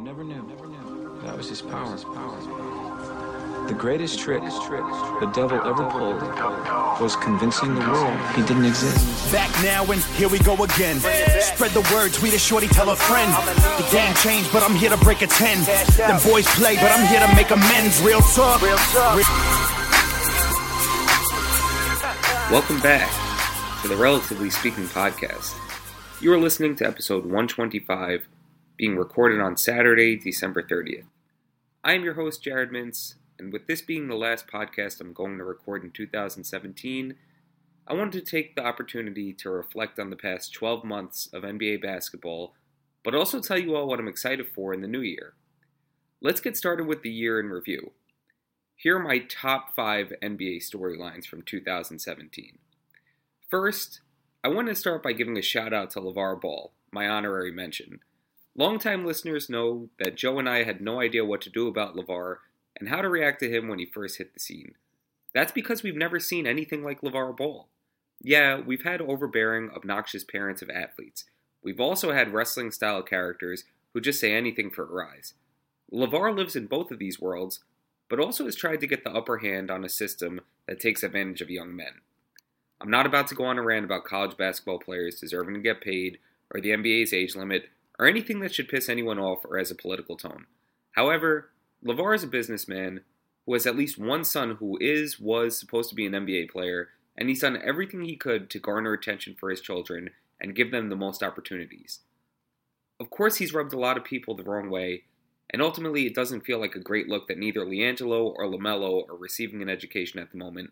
You never knew. Never knew. That was his power. The greatest trick the devil ever pulled was convincing the world he didn't exist. Back now and here we go again. Spread the word, tweet a shorty, tell a friend. The game changed, but I'm here to break a 10. Them boys play, but I'm here to make amends. Real talk. Welcome back to the Relatively Speaking podcast. You are listening to episode 125, being recorded on Saturday, December 30th. I am your host, Jared Mintz, and with this being the last podcast I'm going to record in 2017, I wanted to take the opportunity to reflect on the past 12 months of NBA basketball, but also tell you all what I'm excited for in the new year. Let's get started with the year in review. Here are my top five NBA storylines from 2017. First, I want to start by giving a shout out to LeVar Ball, my honorary mention. Longtime listeners know that Joe and I had no idea what to do about LeVar and how to react to him when he first hit the scene. That's because we've never seen anything like LeVar Ball. Yeah, we've had overbearing, obnoxious parents of athletes. We've also had wrestling style characters who just say anything for a rise. LeVar lives in both of these worlds, but also has tried to get the upper hand on a system that takes advantage of young men. I'm not about to go on a rant about college basketball players deserving to get paid, or the NBA's age limit, or anything that should piss anyone off or has a political tone. However, LeVar is a businessman who has at least one son who is, was supposed to be an NBA player, and he's done everything he could to garner attention for his children and give them the most opportunities. Of course, he's rubbed a lot of people the wrong way, and ultimately it doesn't feel like a great look that neither LiAngelo or LaMelo are receiving an education at the moment.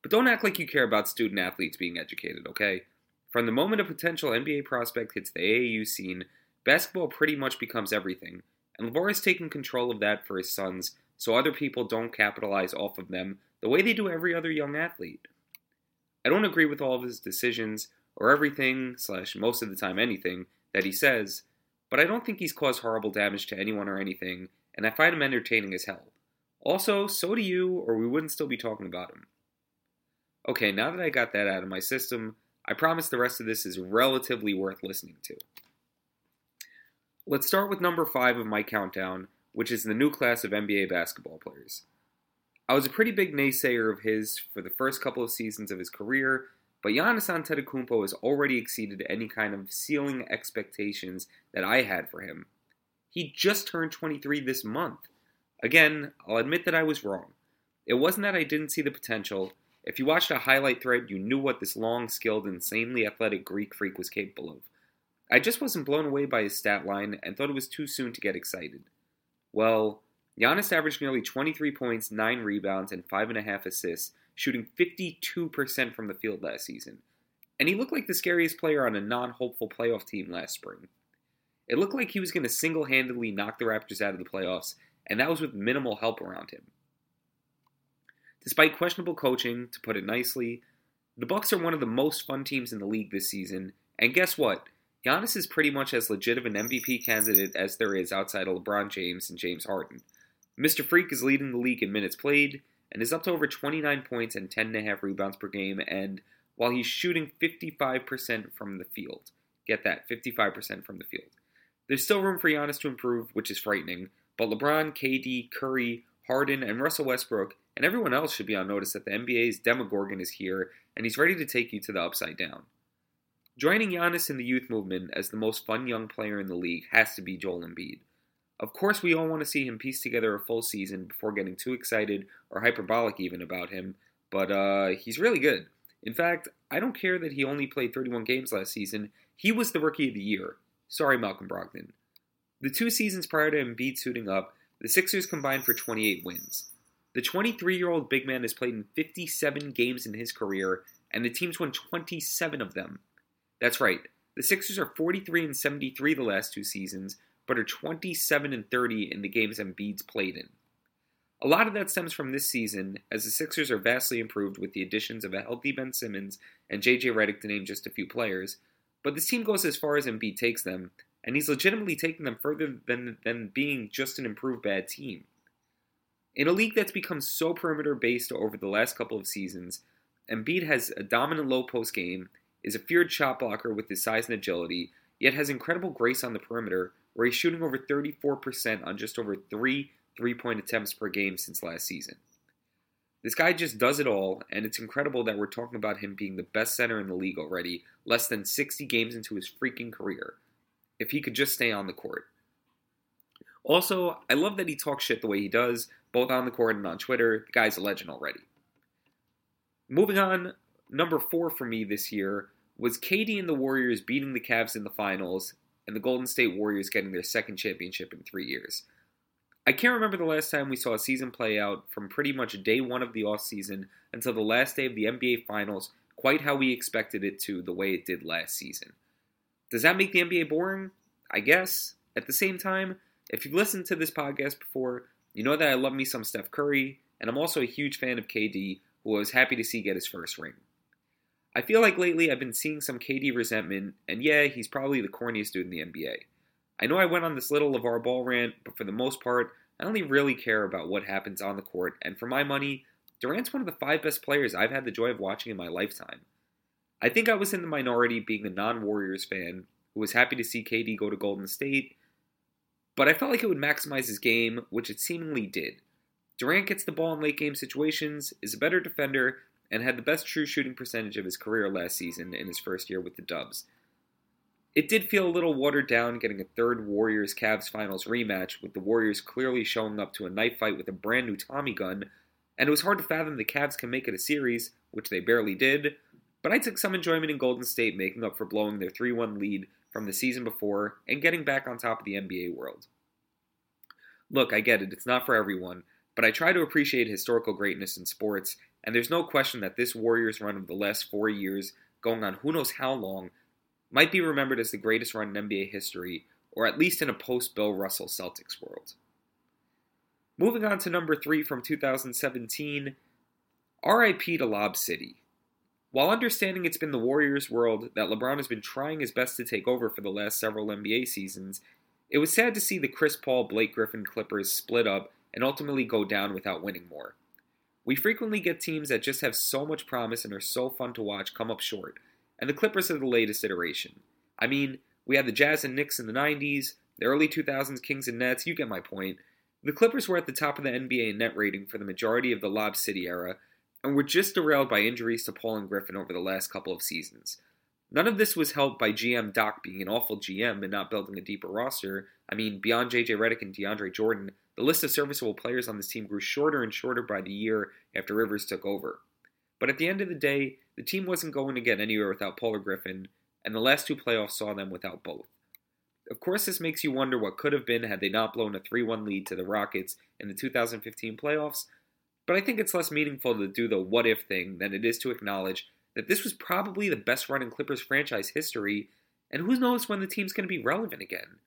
But don't act like you care about student athletes being educated, okay? From the moment a potential NBA prospect hits the AAU scene, basketball pretty much becomes everything, and LeVar has taken control of that for his sons so other people don't capitalize off of them the way they do every other young athlete. I don't agree with all of his decisions or everything, slash most of the time anything, that he says, but I don't think he's caused horrible damage to anyone or anything, and I find him entertaining as hell. Also, so do you, or we wouldn't still be talking about him. Okay, now that I got that out of my system, I promise the rest of this is relatively worth listening to. Let's start with number 5 of my countdown, which is the new class of NBA basketball players. I was a pretty big naysayer of his for the first couple of seasons of his career, but Giannis Antetokounmpo has already exceeded any kind of ceiling expectations that I had for him. He just turned 23 this month. Again, I'll admit that I was wrong. It wasn't that I didn't see the potential. If you watched a highlight thread, you knew what this long, skilled, insanely athletic Greek freak was capable of. I just wasn't blown away by his stat line and thought it was too soon to get excited. Well, Giannis averaged nearly 23 points, 9 rebounds, and 5.5 assists, shooting 52% from the field last season. And he looked like the scariest player on a non hopeful playoff team last spring. It looked like he was going to single handedly knock the Raptors out of the playoffs, and that was with minimal help around him. Despite questionable coaching, to put it nicely, the Bucks are one of the most fun teams in the league this season, and guess what? Giannis is pretty much as legit of an MVP candidate as there is outside of LeBron James and James Harden. Mr. Freak is leading the league in minutes played and is up to over 29 points and 10.5 rebounds per game, and while he's shooting 55% from the field, get that, 55% from the field. There's still room for Giannis to improve, which is frightening, but LeBron, KD, Curry, Harden, and Russell Westbrook, and everyone else should be on notice that the NBA's Demogorgon is here, and he's ready to take you to the upside down. Joining Giannis in the youth movement as the most fun young player in the league has to be Joel Embiid. Of course, we all want to see him piece together a full season before getting too excited or hyperbolic even about him, but uh, he's really good. In fact, I don't care that he only played 31 games last season. He was the rookie of the year. Sorry, Malcolm Brogdon. The two seasons prior to Embiid suiting up, the Sixers combined for 28 wins. The 23 year old big man has played in 57 games in his career, and the team's won 27 of them. That's right. The Sixers are 43 and 73 the last two seasons, but are 27 and 30 in the games Embiid's played in. A lot of that stems from this season, as the Sixers are vastly improved with the additions of a healthy Ben Simmons and JJ Redick to name just a few players, but this team goes as far as Embiid takes them, and he's legitimately taking them further than, than being just an improved bad team. In a league that's become so perimeter based over the last couple of seasons, Embiid has a dominant low post game is a feared shot blocker with his size and agility. yet has incredible grace on the perimeter, where he's shooting over 34% on just over three three point attempts per game since last season. This guy just does it all, and it's incredible that we're talking about him being the best center in the league already, less than 60 games into his freaking career. If he could just stay on the court. Also, I love that he talks shit the way he does, both on the court and on Twitter. The guy's a legend already. Moving on, number four for me this year was KD and the Warriors beating the Cavs in the finals, and the Golden State Warriors getting their second championship in three years. I can't remember the last time we saw a season play out from pretty much day one of the offseason until the last day of the NBA Finals quite how we expected it to the way it did last season. Does that make the NBA boring? I guess. At the same time, if you've listened to this podcast before, you know that I love me some Steph Curry, and I'm also a huge fan of KD, who I was happy to see get his first ring. I feel like lately I've been seeing some KD resentment, and yeah, he's probably the corniest dude in the NBA. I know I went on this little LeVar Ball rant, but for the most part, I only really care about what happens on the court, and for my money, Durant's one of the five best players I've had the joy of watching in my lifetime. I think I was in the minority being a non Warriors fan who was happy to see KD go to Golden State, but I felt like it would maximize his game, which it seemingly did. Durant gets the ball in late game situations, is a better defender, and had the best true shooting percentage of his career last season in his first year with the Dubs. It did feel a little watered down getting a third Warriors Cavs finals rematch, with the Warriors clearly showing up to a knife fight with a brand new Tommy gun, and it was hard to fathom the Cavs can make it a series, which they barely did. But I took some enjoyment in Golden State making up for blowing their 3 1 lead from the season before and getting back on top of the NBA world. Look, I get it, it's not for everyone, but I try to appreciate historical greatness in sports, and there's no question that this Warriors run of the last four years, going on who knows how long, might be remembered as the greatest run in NBA history, or at least in a post Bill Russell Celtics world. Moving on to number three from 2017, RIP to Lob City. While understanding it's been the Warriors' world that LeBron has been trying his best to take over for the last several NBA seasons, it was sad to see the Chris Paul Blake Griffin Clippers split up and ultimately go down without winning more. We frequently get teams that just have so much promise and are so fun to watch come up short, and the Clippers are the latest iteration. I mean, we had the Jazz and Knicks in the 90s, the early 2000s Kings and Nets, you get my point. The Clippers were at the top of the NBA net rating for the majority of the Lob City era, and were just derailed by injuries to Paul and Griffin over the last couple of seasons. None of this was helped by GM Doc being an awful GM and not building a deeper roster. I mean, beyond JJ Redick and DeAndre Jordan, the list of serviceable players on this team grew shorter and shorter by the year after Rivers took over. But at the end of the day, the team wasn't going to get anywhere without Paul or Griffin, and the last two playoffs saw them without both. Of course, this makes you wonder what could have been had they not blown a 3 1 lead to the Rockets in the 2015 playoffs, but I think it's less meaningful to do the what if thing than it is to acknowledge that this was probably the best run in Clippers franchise history, and who knows when the team's going to be relevant again.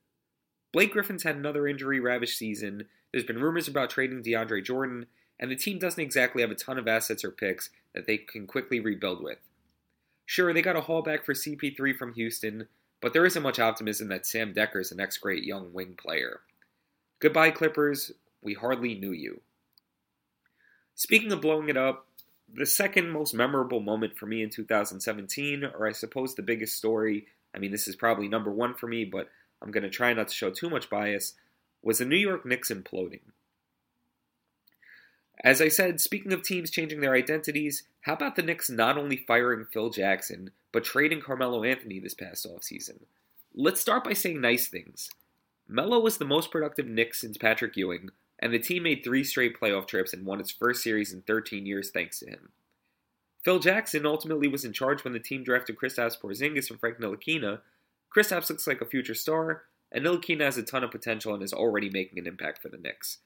Blake Griffin's had another injury ravaged season, there's been rumors about trading DeAndre Jordan, and the team doesn't exactly have a ton of assets or picks that they can quickly rebuild with. Sure, they got a haul back for CP3 from Houston, but there isn't much optimism that Sam Dekker is the next great young wing player. Goodbye, Clippers. We hardly knew you. Speaking of blowing it up, the second most memorable moment for me in 2017, or I suppose the biggest story, I mean, this is probably number one for me, but I'm going to try not to show too much bias, was the New York Knicks imploding. As I said, speaking of teams changing their identities, how about the Knicks not only firing Phil Jackson, but trading Carmelo Anthony this past offseason? Let's start by saying nice things. Melo was the most productive Knicks since Patrick Ewing, and the team made three straight playoff trips and won its first series in 13 years thanks to him. Phil Jackson ultimately was in charge when the team drafted Kristaps Porzingis and Frank Ntilikina. Kristaps looks like a future star, and Ntilikina has a ton of potential and is already making an impact for the Knicks.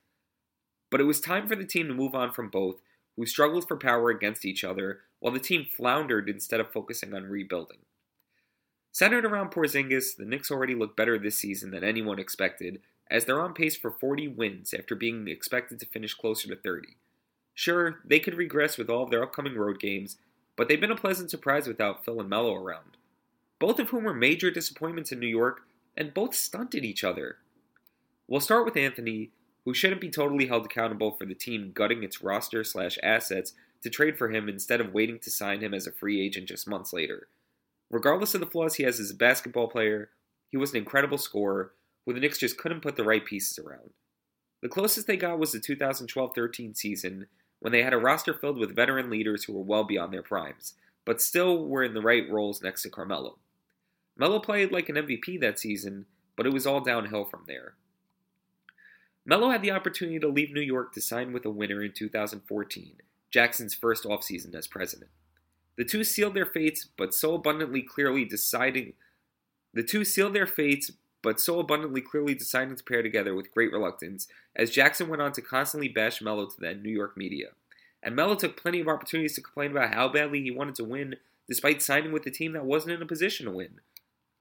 But it was time for the team to move on from both, who struggled for power against each other, while the team floundered instead of focusing on rebuilding. Centered around Porzingis, the Knicks already look better this season than anyone expected, as they're on pace for 40 wins after being expected to finish closer to 30. Sure, they could regress with all of their upcoming road games, but they've been a pleasant surprise without Phil and Melo around. Both of whom were major disappointments in New York, and both stunted each other. We'll start with Anthony, who shouldn't be totally held accountable for the team gutting its roster slash assets to trade for him instead of waiting to sign him as a free agent just months later. Regardless of the flaws he has as a basketball player, He was an incredible scorer who the Knicks just couldn't put the right pieces around. The closest they got was the 2012 13 season when they had a roster filled with veteran leaders who were well beyond their primes, but still were in the right roles next to Carmelo. Melo played like an MVP that season, but it was all downhill from there. Melo had the opportunity to leave New York to sign with a winner in 2014, Jackson's first offseason as president. The two sealed their fates, but so abundantly clearly deciding the two sealed their fates, but so abundantly clearly deciding to pair together with great reluctance, as Jackson went on to constantly bash Melo to the New York media. And Melo took plenty of opportunities to complain about how badly he wanted to win, despite signing with a team that wasn't in a position to win.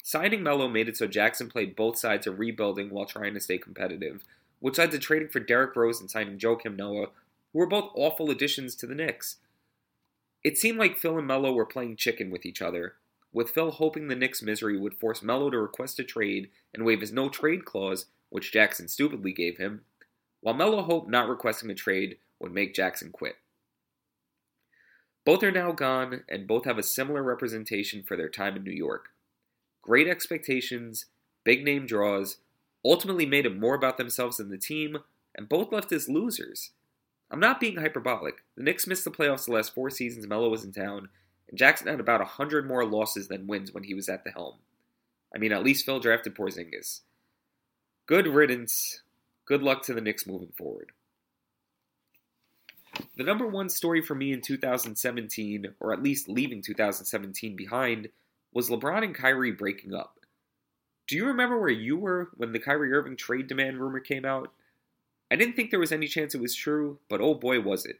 Signing Melo made it so Jackson played both sides of rebuilding while trying to stay competitive, which led to trading for Derrick Rose and signing Joakim Noah, who were both awful additions to the Knicks. It seemed like Phil and Melo were playing chicken with each other, with Phil hoping the Knicks' misery would force Melo to request a trade and waive his no trade clause, which Jackson stupidly gave him, while Melo hoped not requesting a trade would make Jackson quit. Both are now gone, and both have a similar representation for their time in New York. Great expectations, big name draws, ultimately made it more about themselves than the team, and both left as losers. I'm not being hyperbolic. The Knicks missed the playoffs the last four seasons Melo was in town, and Jackson had about 100 more losses than wins when he was at the helm. I mean, at least Phil drafted Porzingis. Good riddance. Good luck to the Knicks moving forward. The number one story for me in 2017, or at least leaving 2017 behind, was LeBron and Kyrie breaking up. Do you remember where you were when the Kyrie Irving trade demand rumor came out? I didn't think there was any chance it was true, but oh boy was it.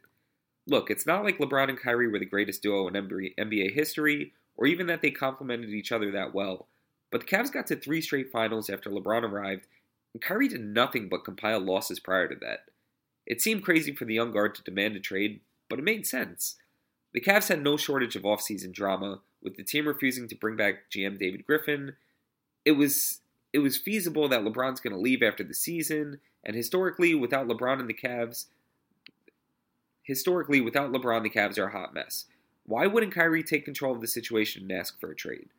Look, it's not like LeBron and Kyrie were the greatest duo in NBA history, or even that they complemented each other that well, but the Cavs got to three straight finals after LeBron arrived, and Kyrie did nothing but compile losses prior to that. It seemed crazy for the young guard to demand a trade, but it made sense. The Cavs had no shortage of offseason drama, with the team refusing to bring back GM David Griffin. It was it was feasible that LeBron's going to leave after the season, and historically, without LeBron and the Cavs, historically, without LeBron, the Cavs are a hot mess. Why wouldn't Kyrie take control of the situation and ask for a trade?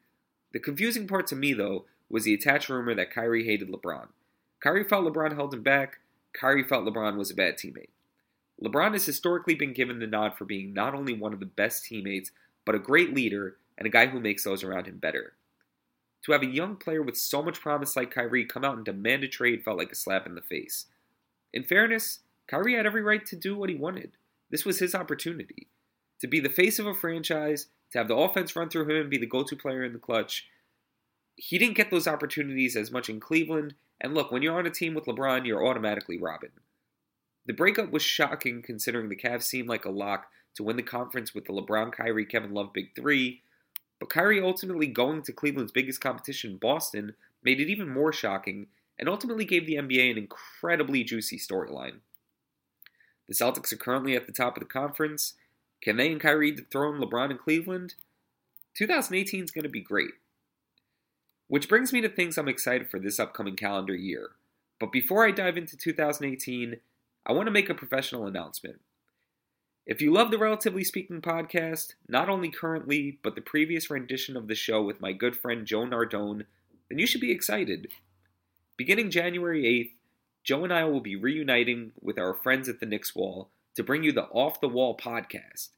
The confusing part to me, though, was the attached rumor that Kyrie hated LeBron. Kyrie felt LeBron held him back. Kyrie felt LeBron was a bad teammate. LeBron has historically been given the nod for being not only one of the best teammates, but a great leader and a guy who makes those around him better. To have a young player with so much promise like Kyrie come out and demand a trade felt like a slap in the face. In fairness, Kyrie had every right to do what he wanted. This was his opportunity. To be the face of a franchise, to have the offense run through him and be the go to player in the clutch. He didn't get those opportunities as much in Cleveland, and look, when you're on a team with LeBron, you're automatically Robin. The breakup was shocking considering the Cavs seemed like a lock to win the conference with the LeBron, Kyrie, Kevin Love Big Three, but Kyrie ultimately going to Cleveland's biggest competition, Boston, made it even more shocking and ultimately gave the NBA an incredibly juicy storyline. The Celtics are currently at the top of the conference. Can they and Kyrie dethrone LeBron in Cleveland? 2018 is going to be great. Which brings me to things I'm excited for this upcoming calendar year. But before I dive into 2018, I want to make a professional announcement. If you love the Relatively Speaking podcast, not only currently, but the previous rendition of the show with my good friend Joe Nardone, then you should be excited. Beginning January 8th, Joe and I will be reuniting with our friends at the Knicks Wall to bring you the Off the Wall podcast.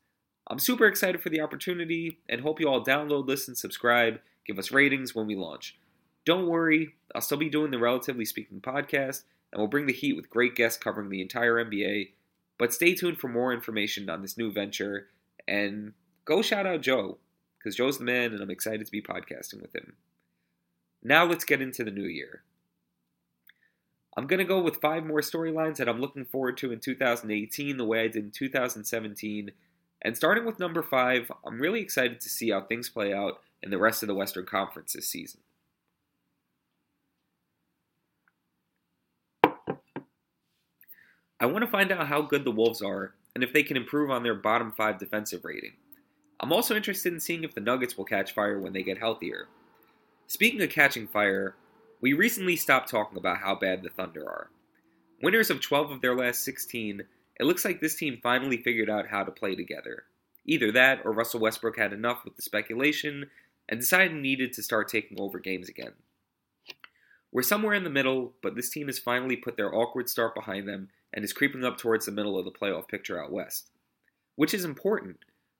I'm super excited for the opportunity and hope you all download, listen, subscribe, give us ratings when we launch. Don't worry, I'll still be doing the Relatively Speaking podcast, and we'll bring the heat with great guests covering the entire NBA but stay tuned for more information on this new venture and go shout out Joe because Joe's the man and I'm excited to be podcasting with him. Now let's get into the new year. I'm going to go with five more storylines that I'm looking forward to in 2018 the way I did in 2017. And starting with number five, I'm really excited to see how things play out in the rest of the Western Conference this season. I want to find out how good the Wolves are and if they can improve on their bottom five defensive rating. I'm also interested in seeing if the Nuggets will catch fire when they get healthier. Speaking of catching fire, we recently stopped talking about how bad the Thunder are. Winners of 12 of their last 16, it looks like this team finally figured out how to play together. Either that or Russell Westbrook had enough with the speculation and decided needed to start taking over games again. We're somewhere in the middle, but this team has finally put their awkward start behind them and is creeping up towards the middle of the playoff picture out west. Which is important,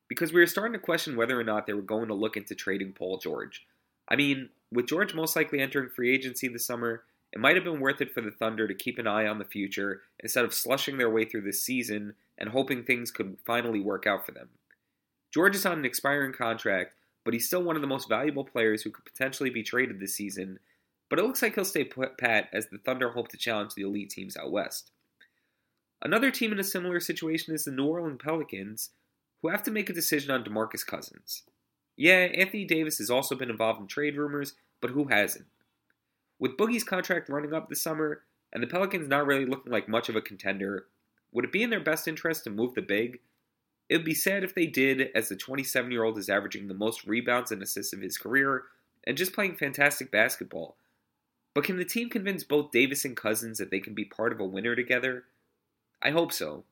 because we are starting to question whether or not they were going to look into trading Paul George. I mean, with George most likely entering free agency this summer, it might have been worth it for the Thunder to keep an eye on the future instead of slushing their way through this season and hoping things could finally work out for them. George is on an expiring contract, but he's still one of the most valuable players who could potentially be traded this season, but it looks like he'll stay pat as the Thunder hope to challenge the elite teams out west. Another team in a similar situation is the New Orleans Pelicans, who have to make a decision on DeMarcus Cousins. Yeah, Anthony Davis has also been involved in trade rumors, but who hasn't? With Boogie's contract running up this summer, and the Pelicans not really looking like much of a contender, would it be in their best interest to move the big? It would be sad if they did, as the 27 year old is averaging the most rebounds and assists of his career and just playing fantastic basketball. But can the team convince both Davis and Cousins that they can be part of a winner together? I hope so.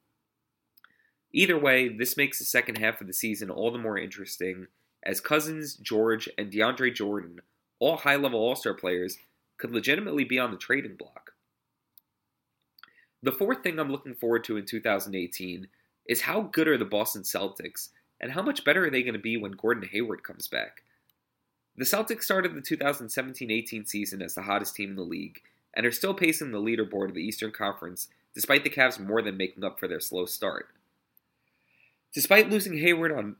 Either way, this makes the second half of the season all the more interesting as Cousins, George, and DeAndre Jordan, all high level All Star players, could legitimately be on the trading block. The fourth thing I'm looking forward to in 2018 is how good are the Boston Celtics and how much better are they going to be when Gordon Hayward comes back? The Celtics started the 2017 18 season as the hottest team in the league and are still pacing the leaderboard of the Eastern Conference despite the Cavs more than making up for their slow start. Despite losing Hayward on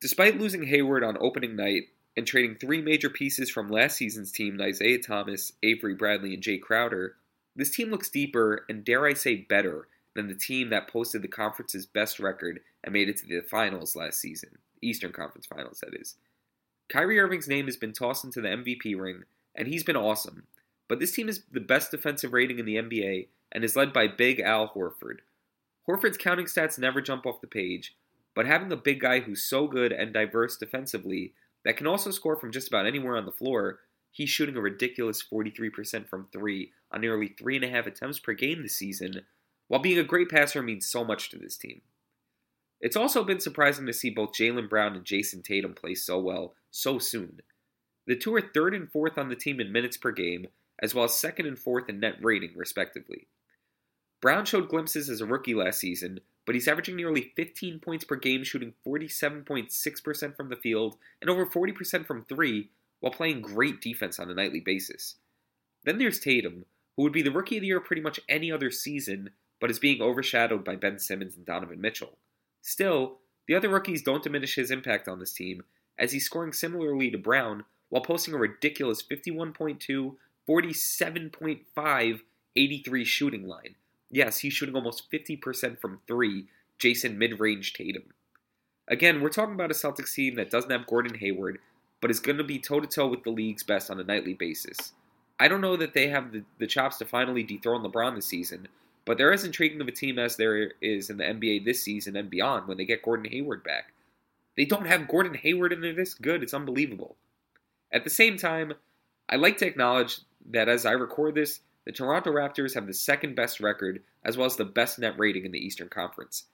despite losing Hayward on opening night and trading three major pieces from last season's team, Isaiah Thomas, Avery Bradley, and Jae Crowder, this team looks deeper and dare I say better than the team that posted the conference's best record and made it to the finals last season, Eastern Conference Finals, that is. Kyrie Irving's name has been tossed into the MVP ring, and he's been awesome. But this team is the best defensive rating in the NBA and is led by Big Al Horford. Horford's counting stats never jump off the page, but having a big guy who's so good and diverse defensively that can also score from just about anywhere on the floor, he's shooting a ridiculous 43% from three on nearly three and a half attempts per game this season, while being a great passer means so much to this team. It's also been surprising to see both Jaylen Brown and Jayson Tatum play so well so soon. The two are third and fourth on the team in minutes per game, as well as second and fourth in net rating, respectively. Brown showed glimpses as a rookie last season, but he's averaging nearly 15 points per game, shooting 47.6% from the field and over 40% from three, while playing great defense on a nightly basis. Then there's Tatum, who would be the rookie of the year pretty much any other season, but is being overshadowed by Ben Simmons and Donovan Mitchell. Still, the other rookies don't diminish his impact on this team, as he's scoring similarly to Brown while posting a ridiculous 51.2, 47.5, 83 shooting line. Yes, he's shooting almost 50% from three, Jayson mid range Tatum. Again, we're talking about a Celtics team that doesn't have Gordon Hayward, but is going to be toe to toe with the league's best on a nightly basis. I don't know that they have the, the chops to finally dethrone LeBron this season, but they're as intriguing of a team as there is in the NBA this season and beyond when they get Gordon Hayward back. They don't have Gordon Hayward and they're this good. It's unbelievable. At the same time, I like to acknowledge that as I record this, the Toronto Raptors have the second best record as well as the best net rating in the Eastern Conference.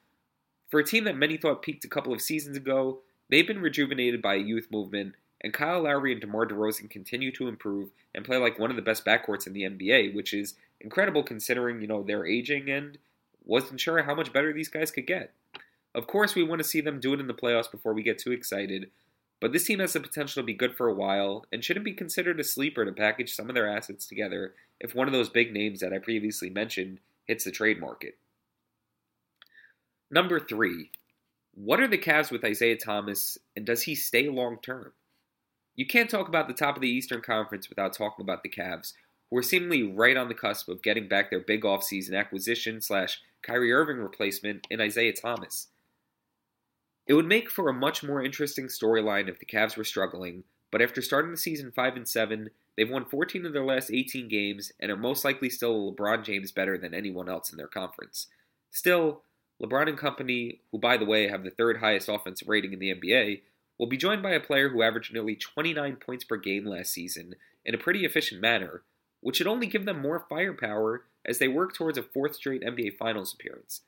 For a team that many thought peaked a couple of seasons ago, they've been rejuvenated by a youth movement, and Kyle Lowry and DeMar DeRozan continue to improve and play like one of the best backcourts in the NBA, which is incredible considering, you know, their aging and wasn't sure how much better these guys could get. Of course, we want to see them do it in the playoffs before we get too excited, but this team has the potential to be good for a while and shouldn't be considered a sleeper to package some of their assets together if one of those big names that I previously mentioned hits the trade market. Number three, what are the Cavs with Isaiah Thomas, and does he stay long term? You can't talk about the top of the Eastern Conference without talking about the Cavs, who are seemingly right on the cusp of getting back their big offseason acquisition slash Kyrie Irving replacement in Isaiah Thomas. It would make for a much more interesting storyline if the Cavs were struggling, but after starting the season 5 and 7, they've won 14 of their last 18 games and are most likely still LeBron James better than anyone else in their conference. Still, LeBron and company, who by the way have the third highest offensive rating in the NBA, will be joined by a player who averaged nearly 29 points per game last season in a pretty efficient manner, which should only give them more firepower as they work towards a fourth straight NBA Finals appearance.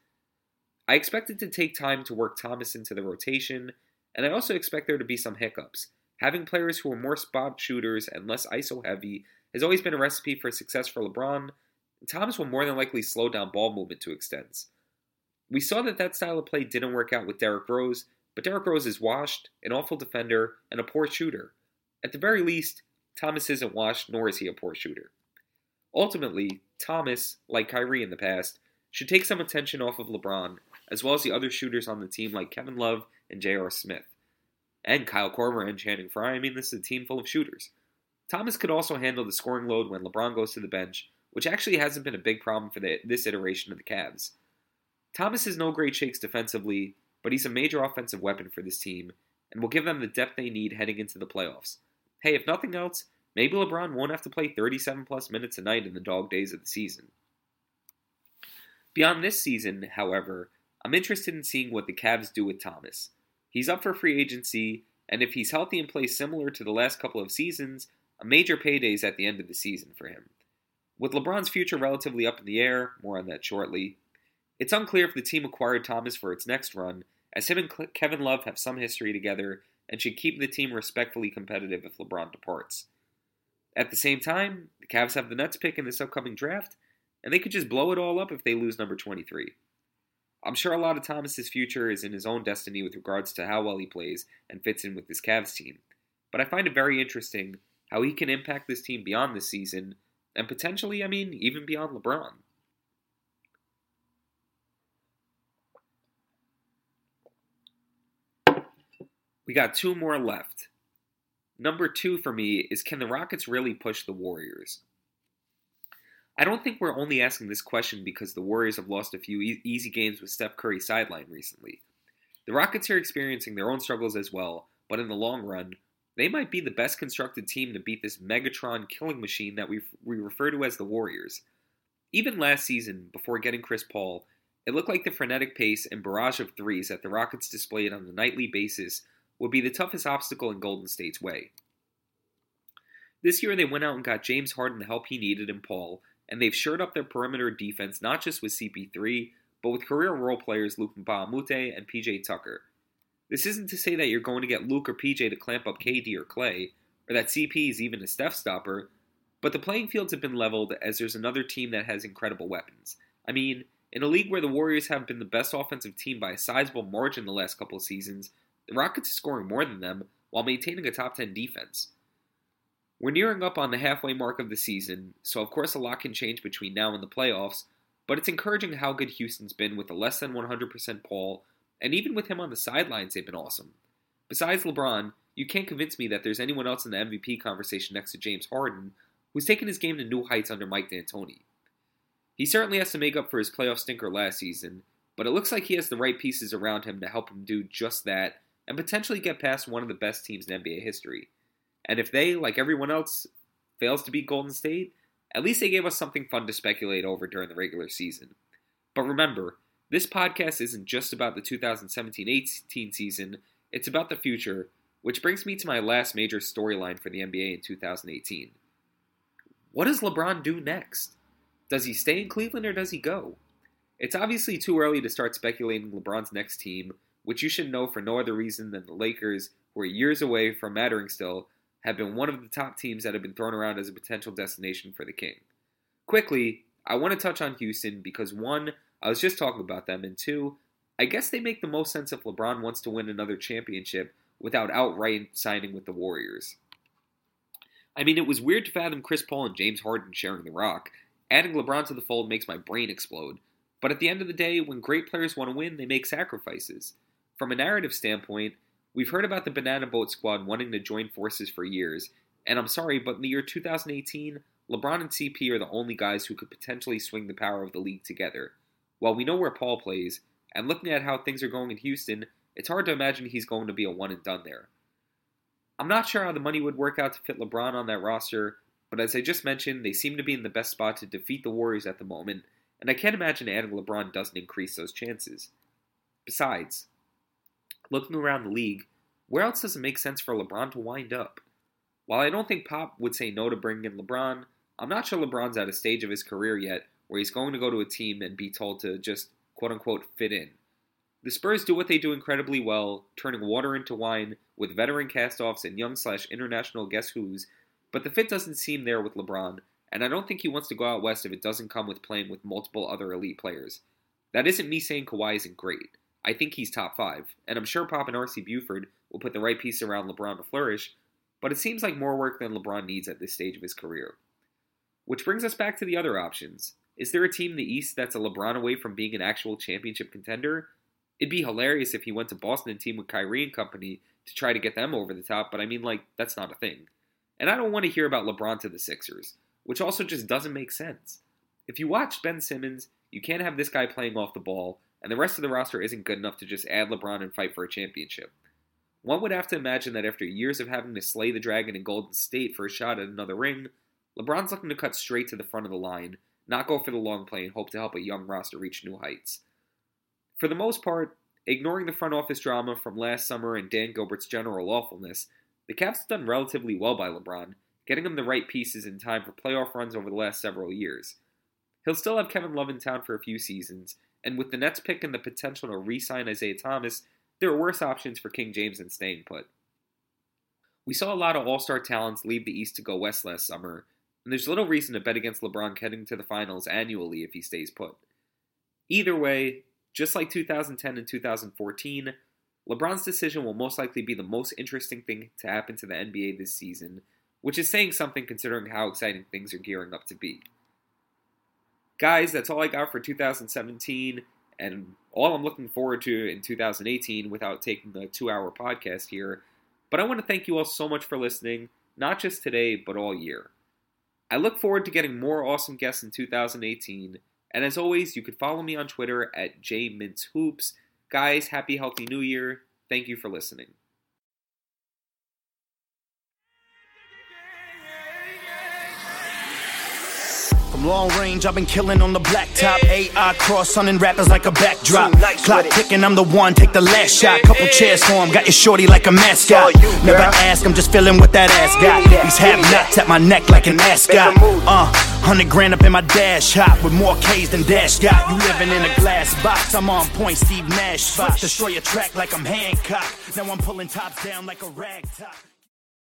I expect it to take time to work Thomas into the rotation, and I also expect there to be some hiccups. Having players who are more spot shooters and less ISO heavy has always been a recipe for success for LeBron, Thomas will more than likely slow down ball movement to extents. We saw that that style of play didn't work out with Derrick Rose, but Derrick Rose is washed, an awful defender, and a poor shooter. At the very least, Thomas isn't washed, nor is he a poor shooter. Ultimately, Thomas, like Kyrie in the past, should take some attention off of LeBron, as well as the other shooters on the team like Kevin Love and J.R. Smith. And Kyle Korver and Channing Frye. I mean, this is a team full of shooters. Thomas could also handle the scoring load when LeBron goes to the bench, which actually hasn't been a big problem for the, this iteration of the Cavs. Thomas is no great shakes defensively, but he's a major offensive weapon for this team and will give them the depth they need heading into the playoffs. Hey, if nothing else, maybe LeBron won't have to play 37 plus minutes a night in the dog days of the season. Beyond this season, however, I'm interested in seeing what the Cavs do with Thomas. He's up for free agency, and if he's healthy and plays similar to the last couple of seasons, a major payday is at the end of the season for him. With LeBron's future relatively up in the air, more on that shortly, it's unclear if the team acquired Thomas for its next run, as him and Kevin Love have some history together and should keep the team respectfully competitive if LeBron departs. At the same time, the Cavs have the Nets pick in this upcoming draft, and they could just blow it all up if they lose number 23. I'm sure a lot of Thomas's future is in his own destiny with regards to how well he plays and fits in with this Cavs team, but I find it very interesting how he can impact this team beyond this season, and potentially, I mean, even beyond LeBron. We got two more left. Number two for me is can the Rockets really push the Warriors? I don't think we're only asking this question because the Warriors have lost a few e- easy games with Steph Curry sidelined recently. The Rockets are experiencing their own struggles as well, but in the long run, they might be the best constructed team to beat this Megatron killing machine that we, we refer to as the Warriors. Even last season, before getting Chris Paul, it looked like the frenetic pace and barrage of threes that the Rockets displayed on a nightly basis would be the toughest obstacle in Golden State's way. This year, they went out and got James Harden the help he needed in Paul, and they've shored up their perimeter defense not just with CP3, but with career role players Luke a and PJ Tucker. This isn't to say that you're going to get Luke or PJ to clamp up KD or Clay, or that CP is even a Steph stopper, but the playing fields have been leveled as there's another team that has incredible weapons. I mean, in a league where the Warriors have been the best offensive team by a sizable margin the last couple of seasons, the Rockets are scoring more than them while maintaining a top 10 defense. We're nearing up on the halfway mark of the season, so of course a lot can change between now and the playoffs, but it's encouraging how good Houston's been with a less than 100% Paul, and even with him on the sidelines, they've been awesome. Besides LeBron, you can't convince me that there's anyone else in the MVP conversation next to James Harden who's taken his game to new heights under Mike D'Antoni. He certainly has to make up for his playoff stinker last season, but it looks like he has the right pieces around him to help him do just that and potentially get past one of the best teams in NBA history. And if they, like everyone else, fails to beat Golden State, at least they gave us something fun to speculate over during the regular season. But remember, this podcast isn't just about the 2017 18 season, it's about the future, which brings me to my last major storyline for the NBA in 2018. What does LeBron do next? Does he stay in Cleveland or does he go? It's obviously too early to start speculating LeBron's next team, which you should know for no other reason than the Lakers, who are years away from mattering still, have been one of the top teams that have been thrown around as a potential destination for the King. Quickly, I want to touch on Houston because one, I was just talking about them, and two, I guess they make the most sense if LeBron wants to win another championship without outright signing with the Warriors. I mean, it was weird to fathom Chris Paul and James Harden sharing the rock. Adding LeBron to the fold makes my brain explode. But at the end of the day, when great players want to win, they make sacrifices. From a narrative standpoint, we've heard about the Banana Boat Squad wanting to join forces for years, and I'm sorry, but in the year 2018, LeBron and CP are the only guys who could potentially swing the power of the league together. While we know where Paul plays, and looking at how things are going in Houston, it's hard to imagine he's going to be a one and done there. I'm not sure how the money would work out to fit LeBron on that roster, but as I just mentioned, they seem to be in the best spot to defeat the Warriors at the moment, and I can't imagine adding LeBron doesn't increase those chances. Besides, looking around the league, where else does it make sense for LeBron to wind up? While I don't think Pop would say no to bringing in LeBron, I'm not sure LeBron's at a stage of his career yet where he's going to go to a team and be told to just quote unquote fit in. The Spurs do what they do incredibly well, turning water into wine with veteran castoffs and young slash international guess who's, but the fit doesn't seem there with LeBron, and I don't think he wants to go out west if it doesn't come with playing with multiple other elite players. That isn't me saying Kawhi isn't great. I think he's top five, and I'm sure Pop and RC Buford will put the right piece around LeBron to flourish, but it seems like more work than LeBron needs at this stage of his career. Which brings us back to the other options. Is there a team in the East that's a LeBron away from being an actual championship contender? It'd be hilarious if he went to Boston and team with Kyrie and company to try to get them over the top, but I mean, like, that's not a thing. And I don't want to hear about LeBron to the Sixers, which also just doesn't make sense. If you watch Ben Simmons, you can't have this guy playing off the ball, and the rest of the roster isn't good enough to just add LeBron and fight for a championship. One would have to imagine that after years of having to slay the dragon in Golden State for a shot at another ring, LeBron's looking to cut straight to the front of the line, not go for the long play, and hope to help a young roster reach new heights. For the most part, ignoring the front office drama from last summer and Dan Gilbert's general awfulness, the Cavs have done relatively well by LeBron, getting him the right pieces in time for playoff runs over the last several years. He'll still have Kevin Love in town for a few seasons, and with the Nets pick and the potential to re sign Isaiah Thomas, there are worse options for King James than staying put. We saw a lot of all star talents leave the East to go west last summer, and there's little reason to bet against LeBron heading to the finals annually if he stays put. Either way, just like 2010 and 2014, LeBron's decision will most likely be the most interesting thing to happen to the NBA this season, which is saying something considering how exciting things are gearing up to be. Guys, that's all I got for 2017 and all I'm looking forward to in 2018 without taking the two hour podcast here. But I want to thank you all so much for listening, not just today, but all year. I look forward to getting more awesome guests in 2018. And as always, you can follow me on Twitter at jmintshoops. Guys, happy healthy new year. Thank you for listening. Long range, I've been killing on the blacktop. AI cross, sunning rappers like a backdrop. Clock ticking, I'm the one, take the last shot. Couple chairs for him, got your shorty like a mascot. Never ask, I'm just feeling what that ass got. These have nuts at my neck like an ascot. Uh, hundred grand up in my dash hot with more K's than Dash got. You living in a glass box, I'm on point, Steve Nash spot. Destroy your track like I'm Hancock. Now I'm pulling tops down like a rag top.